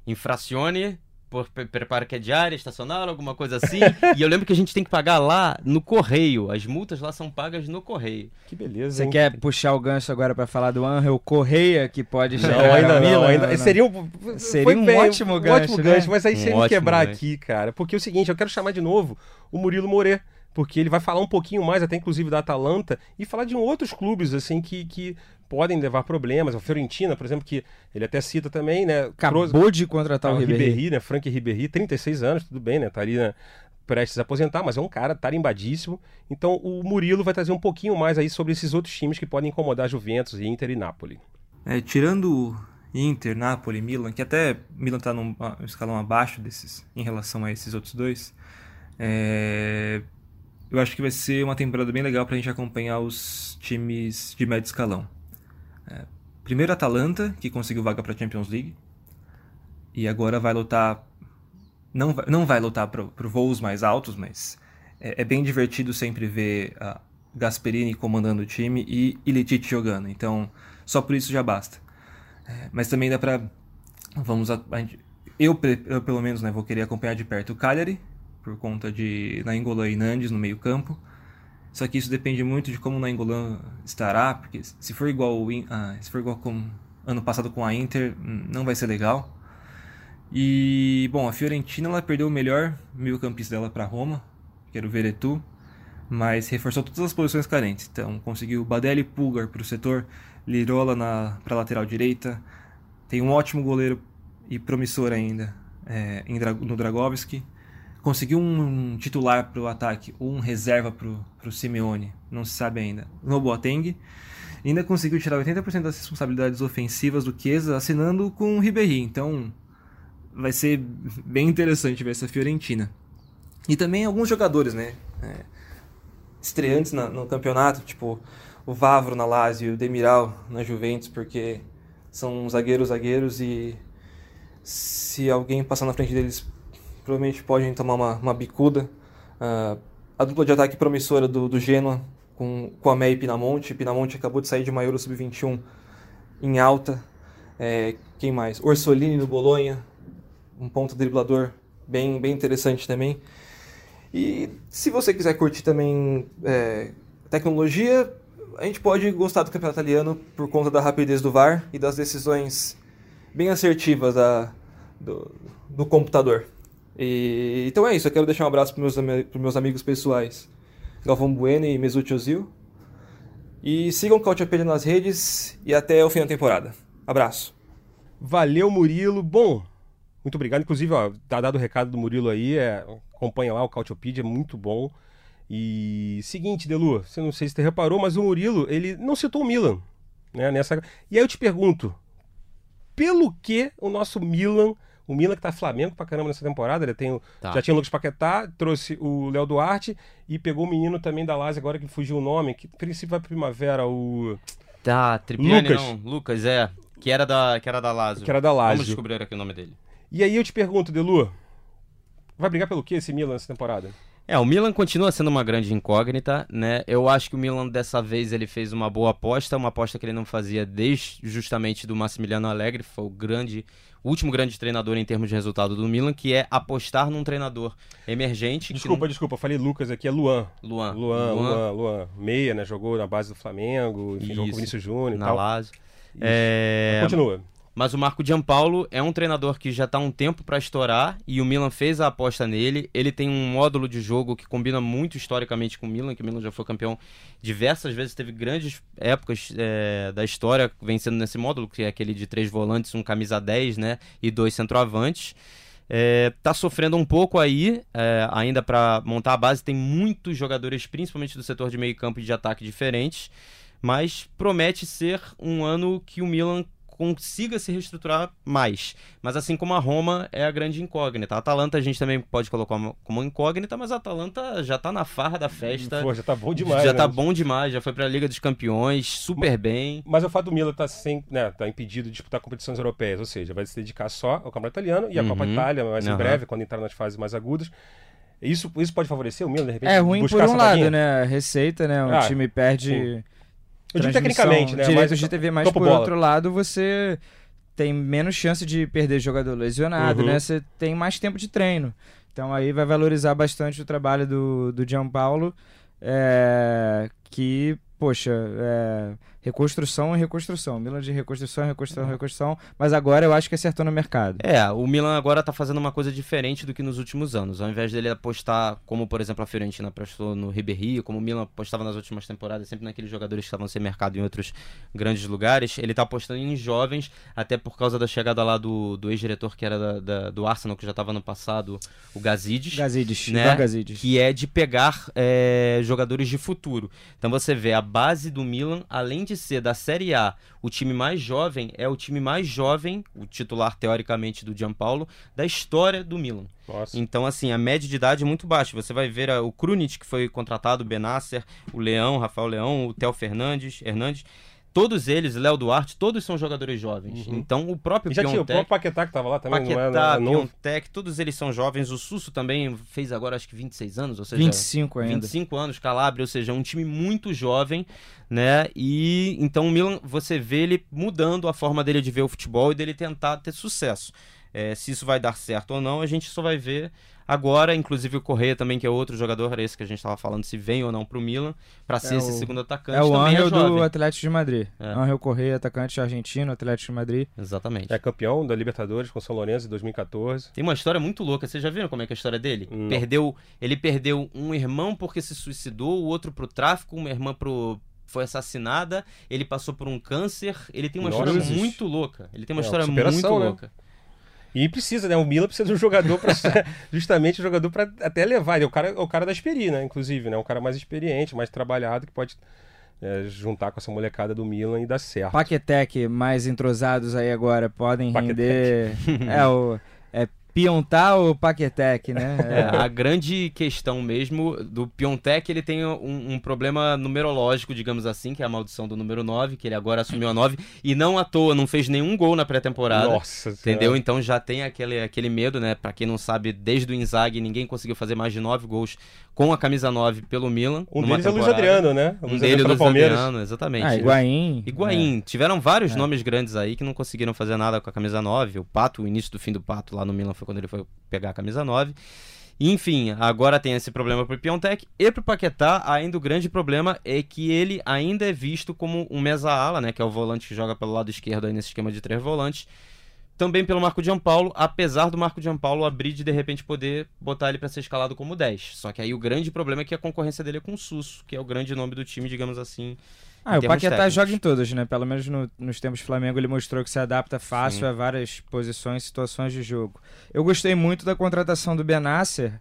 infrazione por, prepara que é diária, estacional, alguma coisa assim. e eu lembro que a gente tem que pagar lá no correio. As multas lá são pagas no correio. Que beleza. Você hein? quer puxar o gancho agora para falar do Angel Correia, que pode Não, chegar ainda ao não, Milan? ainda. Não, Seria um, Seria um bem, ótimo um gancho, ótimo né? gancho, mas aí Um sem me quebrar gancho. aqui, cara. Porque é o seguinte, eu quero chamar de novo o Murilo Moret, porque ele vai falar um pouquinho mais, até inclusive da Atalanta, e falar de outros clubes, assim, que, que podem levar problemas. A Fiorentina, por exemplo, que ele até cita também, né? Acabou trouxe- de contratar Ah, o. Ribéry, né? Frank Ribéry, 36 anos, tudo bem, né? Tá ali né, prestes a aposentar, mas é um cara tarimbadíssimo. Então o Murilo vai trazer um pouquinho mais aí sobre esses outros times que podem incomodar Juventus, Inter e Napoli. É, tirando Inter, Napoli, Milan, que até Milan está num ah, escalão abaixo desses em relação a esses outros dois, é, eu acho que vai ser uma temporada bem legal para a gente acompanhar os times de médio escalão. É, primeiro Atalanta, que conseguiu vaga para a Champions League, e agora vai lutar. Não vai, não vai lutar para voos mais altos, mas é, é bem divertido sempre ver a Gasperini comandando o time e Ilicic jogando. Então, só por isso já basta. É, mas também dá pra. Vamos. A, a eu, eu, pelo menos, né, vou querer acompanhar de perto o Cagliari, por conta de Nainggolan e Nandes no meio-campo. Só que isso depende muito de como o Nainggolan estará, porque se for igual ah, se for igual com ano passado com a Inter, hum, não vai ser legal. E bom, a Fiorentina ela perdeu o melhor meio-campista dela para Roma, que era o Veretu, mas reforçou todas as posições carentes. Então conseguiu Badelli e Pulgar para o setor, Lirola para lateral direita. Tem um ótimo goleiro e promissor ainda é, no Dragovski. Conseguiu um titular para o ataque, ou um reserva para o Simeone, não se sabe ainda. No Boateng. Ainda conseguiu tirar 80% das responsabilidades ofensivas do Chiesa, assinando com o Ribéry. Então vai ser bem interessante ver essa Fiorentina. E também alguns jogadores, né? É, estreantes na- no campeonato, tipo o Vavro na Lazio, o Demiral na Juventus, porque são zagueiros zagueiros e se alguém passar na frente deles, provavelmente podem tomar uma, uma bicuda. Ah, a dupla de ataque promissora do, do Genoa, com, com a Mei e Pinamonte. Pinamonte acabou de sair de uma Euro Sub-21 em alta. É, quem mais? Orsolini no Bolonha, um ponto driblador bem, bem interessante também. E se você quiser curtir também é, tecnologia, a gente pode gostar do campeonato italiano por conta da rapidez do VAR e das decisões bem assertivas da, do, do computador. E, então é isso, eu quero deixar um abraço para meus, pros meus amigos pessoais Galvão Bueno e Mesut Ozil. E sigam o nas redes e até o fim da temporada. Abraço. Valeu, Murilo. Bom, muito obrigado. Inclusive, ó, tá dado o recado do Murilo aí. É, acompanha lá o Cautiopedia, é muito bom. E seguinte, Delu, você não sei se você reparou, mas o Murilo, ele não citou o Milan. Né, nessa... E aí eu te pergunto, pelo que o nosso Milan, o Milan que tá Flamengo pra caramba nessa temporada, ele tem o- Tá. já tinha o Lucas Paquetá, trouxe o Léo Duarte e pegou o menino também da Lazio, agora que fugiu o nome, que princípio vai primavera, o... Tá, Tripiani Lucas. não. Lucas, é. Que era da, que era da Lazio. Que era da Lazio. Vamos descobrir aqui o nome dele. E aí eu te pergunto, Delu, vai brigar pelo que esse Milan nessa temporada? É, o Milan continua sendo uma grande incógnita, né? Eu acho que o Milan dessa vez ele fez uma boa aposta, uma aposta que ele não fazia desde justamente do Massimiliano Allegri, foi o grande, último grande treinador em termos de resultado do Milan, que é apostar num treinador emergente. Desculpa, não- desculpa, falei Lucas aqui, é Luan. Luan. Luan, Luan, Luan. Meia, né? Jogou na base do Flamengo, enfim, jogou com o Vinícius Júnior e na tal. Lazio. É, Continua. Mas o Marco Giampaolo é um treinador que já está um tempo para estourar e o Milan fez a aposta nele. Ele tem um módulo de jogo que combina muito historicamente com o Milan, que o Milan já foi campeão diversas vezes, teve grandes épocas é, da história vencendo nesse módulo, que é aquele de três volantes, um camisa 10 né, e dois centroavantes. É, tá sofrendo um pouco aí, é, ainda para montar a base. Tem muitos jogadores, principalmente do setor de meio campo e de ataque diferentes, mas promete ser um ano que o Milan consiga se reestruturar mais. Mas assim como a Roma é a grande incógnita. A Atalanta a gente também pode colocar como- incógnita, mas a Atalanta já tá na farra da festa. Pô, já tá bom demais. já né? tá bom demais, já foi pra Liga dos Campeões, super bem. Mas o fato do Milan tá, sem, né, tá impedido de disputar competições europeias, ou seja, vai se dedicar só ao Campeonato Italiano e à Uhum. Copa Itália, mais em Aham. breve, quando entrar nas fases mais agudas. Isso, isso pode favorecer o Milan, de repente? É ruim por um lado, vaguinha? né? A Receita, né? Um Ah, time perde. sim. Eu digo tecnicamente, né? Direitos Mas de TV, mas por bola. outro lado, você tem menos chance de perder jogador lesionado, Uhum. né? Você tem mais tempo de treino. Então aí vai valorizar bastante o trabalho do, do Gianpaolo, é, que, poxa, é, reconstrução é reconstrução. Milan de reconstrução é reconstrução é reconstrução. Mas agora eu acho que acertou no mercado. É, o Milan agora tá fazendo uma coisa diferente do que nos últimos anos. Ao invés dele apostar, como por exemplo a Fiorentina apostou no Ribéry, como o Milan apostava nas últimas temporadas, sempre naqueles jogadores que estavam sem mercado em outros grandes lugares, ele tá apostando em jovens, até por causa da chegada lá do, do ex-diretor que era da- da- do Arsenal, que já tava no passado, o Gazidis. Gazidis, Né? Gazidis. que é de pegar é, jogadores de futuro. Então você vê a base do Milan, além de ser da Série A o time mais jovem, é o time mais jovem, o titular teoricamente do Gianpaolo, da história do Milan. Nossa. Então, assim, a média de idade é muito baixa. Você vai ver ah, o Krunic, que foi contratado, o Benasser, o Leão, Rafael Leão, o Theo Fernandes, Hernandes. Todos eles, Léo Duarte, todos são jogadores jovens. Uhum. Então, o próprio E já tinha o próprio Paquetá que tava lá também, não Paquetá, é, não é todos eles são jovens. O Susso também fez agora acho que 26 anos, ou seja, 25 ainda. 25 anos, Calabria, ou seja, um time muito jovem, né? E então o Milan, você vê ele mudando a forma dele de ver o futebol e dele tentar ter sucesso. É, se isso vai dar certo ou não, a gente só vai ver agora. Inclusive o Correia também, que é outro jogador, esse que a gente estava falando, se vem ou não pro Milan, para ser É esse o- segundo atacante. É o também Angel é jovem. do Atlético de Madrid. É. Angel Correia, atacante argentino, Atlético de Madrid. Exatamente. É campeão da Libertadores com São Lourenço em 2014. Tem uma história muito louca. Vocês já viram como é que é a história dele? Não. Perdeu, ele perdeu um irmão porque se suicidou, o outro pro tráfico, uma irmã pro foi assassinada, ele passou por um câncer, ele tem uma Nossa. história muito louca. Ele tem uma É, história muito né? louca. E precisa, né? O Milan precisa de um jogador para justamente um jogador para até levar. Ele é o cara, é o cara da Esperi, né? Inclusive, né? Um cara mais experiente, mais trabalhado que pode é, juntar com essa molecada do Milan e dar certo. Paquetec mais entrosados aí agora podem Paquetec. render. é o. É Piontar ou Paquetec, né? É, a grande questão mesmo do Piontek, ele tem um, um problema numerológico, digamos assim, que é a maldição do número 9, que ele agora assumiu a 9, e não à toa, não fez nenhum gol na pré-temporada. Nossa Entendeu? Senhora. Então já tem aquele, aquele medo, né? Pra quem não sabe, desde o Inzaghi ninguém conseguiu fazer mais de 9 gols com a camisa 9 pelo Milan. Um numa deles é o Luiz temporada. Adriano, né? O Um Luiz dele, Adriano Luiz do Palmeiras. Adriano, exatamente. Ah, Higuaín. Higuaín. Tiveram vários nomes grandes aí que não conseguiram fazer nada com a camisa 9. O Pato, o início do fim do Pato lá no Milan foi quando ele foi pegar a camisa 9. Enfim, agora tem esse problema pro Piontek e pro Paquetá, ainda o grande problema é que ele ainda é visto como um mesa-ala, né, que é o volante que joga pelo lado esquerdo aí nesse esquema de três volantes. Também pelo Marco Giampaolo, apesar do Marco Giampaolo abrir de de repente poder botar ele para ser escalado como 10. Só que aí o grande problema é que a concorrência dele é com o Susso, que é o grande nome do time, digamos assim, Ah, o Paquetá técnicos. joga em todas, né? Pelo menos no- nos tempos do Flamengo ele mostrou que se adapta fácil Sim. a várias posições e situações de jogo. Eu gostei muito da contratação do Benasser.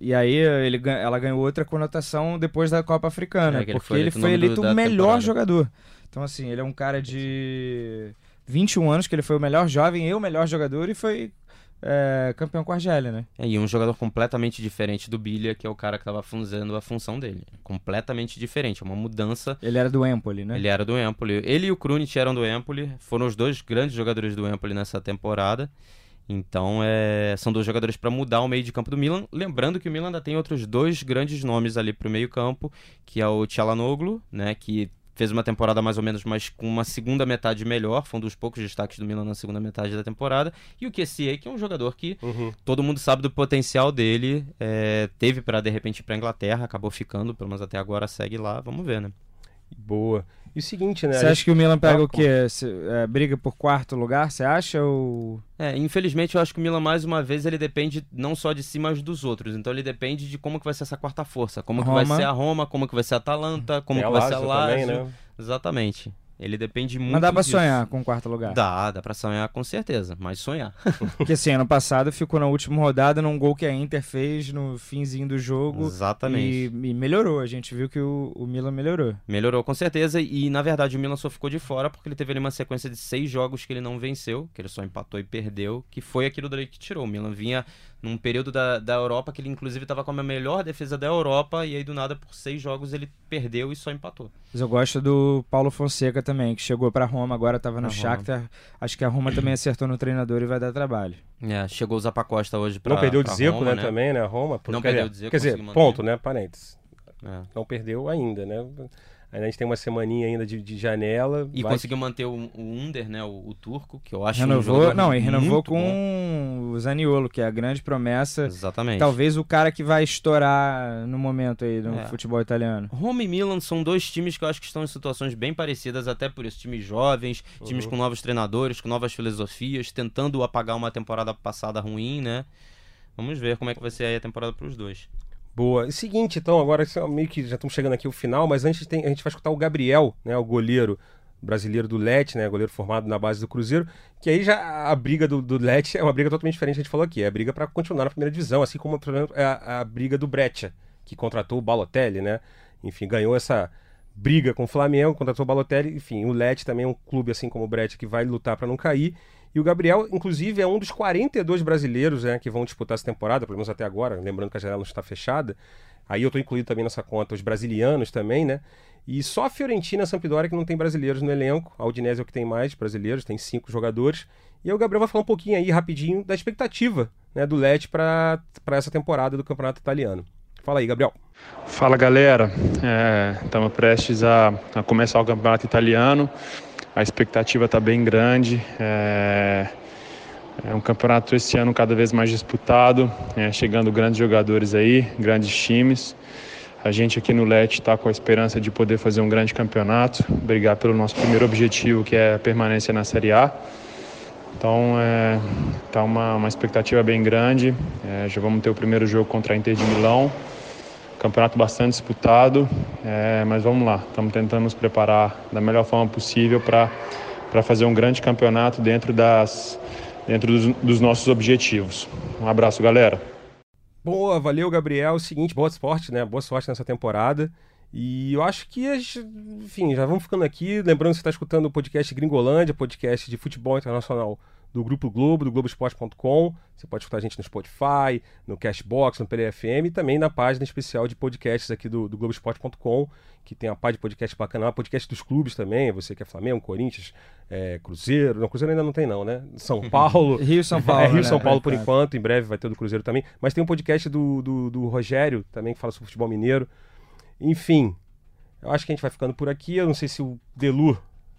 E aí ele, ela ganhou outra conotação depois da Copa Africana, É, que ele porque foi ele foi eleito o melhor temporada. jogador. Então assim, ele é um cara de 21 anos que ele foi o melhor jovem e o melhor jogador e foi é, campeão com a Argélia, né? É, e um jogador completamente diferente do Bilha, que é o cara que estava fazendo a função dele. Completamente diferente, é uma mudança. Ele era do Empoli, né? Ele era do Empoli. Ele e o Krunic eram do Empoli, foram os dois grandes jogadores do Empoli nessa temporada. Então, é, são dois jogadores para mudar o meio de campo do Milan. Lembrando que o Milan ainda tem outros dois grandes nomes ali pro meio campo, que é o Tchalanoglu, né, que fez uma temporada mais ou menos, mas com uma segunda metade melhor, foi um dos poucos destaques do Milan na segunda metade da temporada. E o Kessie, que é um jogador que Uhum. todo mundo sabe do potencial dele, é, teve para de repente ir pra Inglaterra, acabou ficando, pelo menos até agora segue lá, vamos ver, né? Boa. E o seguinte, né? Você acha que o Milan pega Ah, o quê? Se- é, briga por quarto lugar, você acha? Ou... É, infelizmente eu acho que o Milan mais uma vez ele depende não só de si, mas dos outros. Então ele depende de como que vai ser essa quarta força, como que vai Roma. ser a Roma, como que vai ser a Atalanta, como Tem que a vai ser a Lazio Lazio. também, né? Exatamente. Ele depende muito Mas dá pra disso. sonhar com o quarto lugar. Dá, dá pra sonhar com certeza, mas sonhar. Porque assim, ano passado ficou na última rodada num gol que a Inter fez no finzinho do jogo. Exatamente. E, e melhorou. A gente viu que o, o Milan melhorou. Melhorou com certeza e na verdade o Milan só ficou de fora porque ele teve ali uma sequência de seis jogos que ele não venceu, que ele só empatou e perdeu, que foi aquilo dali que tirou. O Milan vinha num período da, da Europa que ele inclusive estava com a melhor defesa da Europa e aí do nada por seis jogos ele perdeu e só empatou. Mas eu gosto do Paulo Fonseca também, que chegou pra Roma, agora tava no. Shakhtar. Acho que a Roma também acertou no treinador e vai dar trabalho. É, chegou o Zapacosta hoje pra Não perdeu o Dzeko, Roma, né, também, né? Roma. Não quer perdeu o Dzeko, Quer dizer, manter. ponto, né? Parênteses. É. Não perdeu ainda, né? A gente tem uma semaninha ainda de, de janela. E vai... conseguiu manter o, o Under, né? O, o, turco, que eu acho renovou, um Não, e renovou com bom. o Zaniolo, que é a grande promessa. Exatamente. Talvez o cara que vai estourar no momento aí no é. futebol italiano. Roma e Milan são dois times que eu acho que estão em situações bem parecidas, até por isso. Times jovens, uhum. times com novos treinadores, com novas filosofias, tentando apagar uma temporada passada ruim, né? Vamos ver como é que vai ser aí a temporada para os dois. Boa. E seguinte, então, agora meio que já estamos chegando aqui ao final, mas antes tem, a gente vai escutar o Gabriel, né, o goleiro brasileiro do Lete, né, goleiro formado na base do Cruzeiro, que aí já a briga do, do é uma briga totalmente diferente, a gente falou aqui, é a briga para continuar na primeira divisão, assim como, por exemplo, é a, a briga do Breccia, que contratou o Balotelli, né, enfim, ganhou essa briga com o Flamengo, contratou o Balotelli, enfim, o Lete também é um clube assim como o Breccia que vai lutar para não cair, e o Gabriel, inclusive, é um dos 42 brasileiros né, que vão disputar essa temporada, pelo menos até agora, lembrando que a janela não está fechada. Aí eu estou incluído também nessa conta os brasilianos também, né? E só a Fiorentina e a Sampdoria que não tem brasileiros no elenco. A Udinese é o que tem mais brasileiros, tem cinco jogadores. E aí o Gabriel vai falar um pouquinho aí, rapidinho, da expectativa né, do Leti para essa temporada do Campeonato Italiano. Fala aí, Gabriel. Fala, galera. Estamos é, prestes a, a começar o Campeonato Italiano a expectativa está bem grande. É, é, um campeonato esse ano cada vez mais disputado, é, chegando grandes jogadores aí, grandes times. A gente aqui no LET está com a esperança de poder fazer um grande campeonato, brigar pelo nosso primeiro objetivo, que é a permanência na Série A. Então, é, uma, uma expectativa bem grande. É, já vamos ter o primeiro jogo contra a Inter de Milão campeonato bastante disputado, é, mas vamos lá, estamos tentando nos preparar da melhor forma possível para fazer um grande campeonato dentro, das, dentro dos, dos, nossos objetivos. Um abraço, galera. Boa, valeu, Gabriel. Seguinte, boa sorte, né? Boa sorte nessa temporada. E eu acho que, enfim, já vamos ficando aqui. Lembrando que você está escutando o podcast Gringolândia, podcast de futebol internacional do Grupo Globo, do Globoesporte.com. Você pode escutar a gente no Spotify, no Cashbox, no PDFM e também na página especial de podcasts aqui do, do Globoesporte.com, que tem a página de podcast bacana, podcast dos clubes também, você que é Flamengo, Corinthians, é, Cruzeiro. Não, Cruzeiro ainda não tem não, né? São Paulo. Rio São Paulo. É, Rio né? São Paulo por enquanto, em breve vai ter o do Cruzeiro também. Mas tem um podcast do, do, do Rogério também, que fala sobre futebol mineiro. Enfim, eu acho que a gente vai ficando por aqui. Eu não sei se o Delu,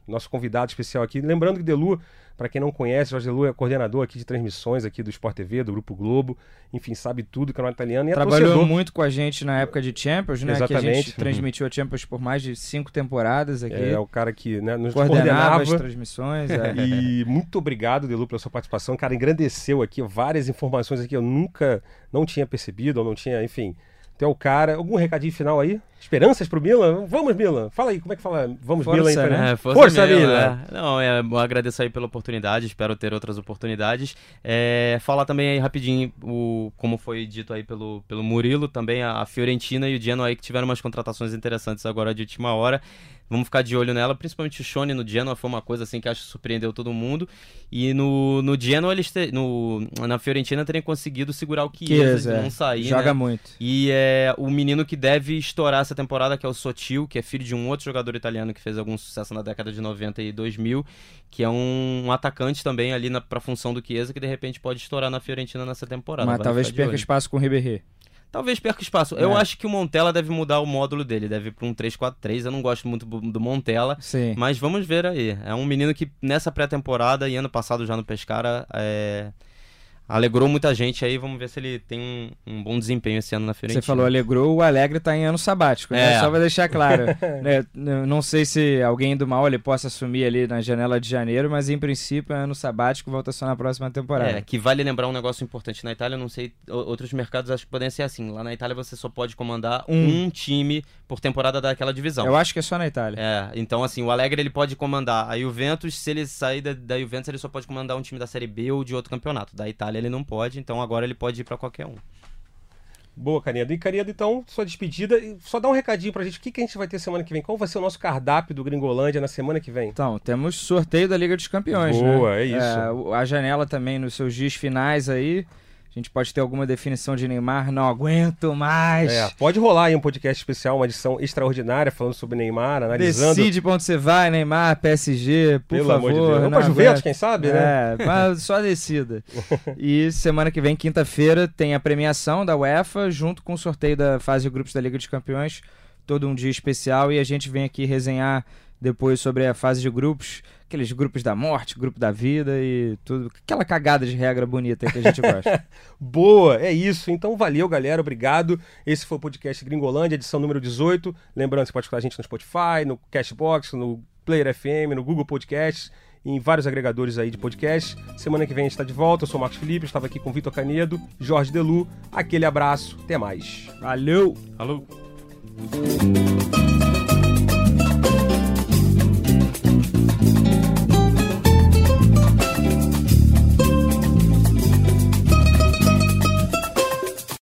nosso convidado especial aqui, lembrando que Delu para quem não conhece, Jorge Lu é coordenador aqui de transmissões aqui do Sport TV, do Grupo Globo. Enfim, sabe tudo do canal italiano e é Trabalhou torcedor. muito com a gente na época de Champions, né? Exatamente. Que a gente transmitiu a Champions por mais de cinco temporadas aqui. É, o cara que né, nos coordenava, coordenava as transmissões. É. E muito obrigado, Delu, pela sua participação. Cara, engrandeceu aqui várias informações aqui que eu nunca não tinha percebido ou não tinha, enfim Tu é o cara. Algum recadinho final aí? Esperanças pro Milan? Vamos, Milan. Fala aí, como é que fala? Vamos, força, Milan. Aí, né? força, força Milan. Milan. É. Não, é, eu agradeço aí pela oportunidade, espero ter outras oportunidades. É, falar também aí rapidinho, o, como foi dito aí pelo, pelo Murilo, também a, a Fiorentina e o Genoa aí que tiveram umas contratações interessantes agora de última hora. Vamos ficar de olho nela, principalmente o Shone no Genoa foi uma coisa assim que acho que surpreendeu todo mundo. E no, no Genoa, eles te, no, na Fiorentina terem conseguido segurar o Chiesa, é. não sair, Joga né? muito. E é o menino que deve estourar essa temporada, que é o Sotil, que é filho de um outro jogador italiano que fez algum sucesso na década de 90 e 2000, que é um, um atacante também ali na, pra função do Chiesa, que de repente pode estourar na Fiorentina nessa temporada. Mas talvez perca espaço com o Ribéry. Talvez perca espaço. É. Eu acho que o Montella deve mudar o módulo dele, deve ir para um 3-4-3. Eu não gosto muito do Montella, Sim. mas vamos ver aí. É um menino que nessa pré-temporada e ano passado já no Pescara é alegrou muita gente aí. Vamos ver se ele tem um, um bom desempenho esse ano na Fiorentina. Você falou alegrou, o Alegre está em ano sabático, né? É. Só para deixar claro. né? Não sei se alguém do mal ele possa assumir ali na janela de janeiro, mas em princípio é ano sabático, volta só na próxima temporada. É, que vale lembrar um negócio importante na Itália, não sei, outros mercados acho que podem ser assim. Lá na Itália você só pode comandar um, um time por temporada daquela divisão. Eu acho que é só na Itália. É, então assim, o Alegre ele pode comandar a Juventus, se ele sair da, da Juventus ele só pode comandar um time da Série B ou de outro campeonato. Da Itália ele não pode, então agora ele pode ir para qualquer um. Boa, Canedo. E Canedo, então, sua despedida. Só dá um recadinho pra gente. O que, que a gente vai ter semana que vem? Qual vai ser o nosso cardápio do Gringolândia na semana que vem? Então, temos sorteio da Liga dos Campeões, Boa, né? é isso. É, a janela também nos seus dias finais aí. A gente pode ter alguma definição de Neymar, não aguento mais. É, pode rolar aí um podcast especial, uma edição extraordinária falando sobre Neymar, analisando. Decide pra onde você vai, Neymar, PSG, por Pelo favor. Amor de Deus. Pra Juventus, quem sabe, né? É, mas só decida. e semana que vem, quinta-feira, tem a premiação da UEFA, junto com o sorteio da fase de grupos da Liga dos Campeões todo um dia especial e a gente vem aqui resenhar depois sobre a fase de grupos, aqueles grupos da morte, grupo da vida e tudo, aquela cagada de regra bonita que a gente gosta. Boa, é isso. Então valeu, galera, obrigado. Esse foi o podcast Gringolândia, edição número 18. Lembrando, você pode escutar a gente no Spotify, no Cashbox, no Player FM, no Google Podcasts, em vários agregadores aí de podcast. Semana que vem a gente está de volta. Eu sou o Marcos Felipe, estava aqui com Vitor Canedo, Jorge Delu. Aquele abraço, até mais. Valeu! Falou!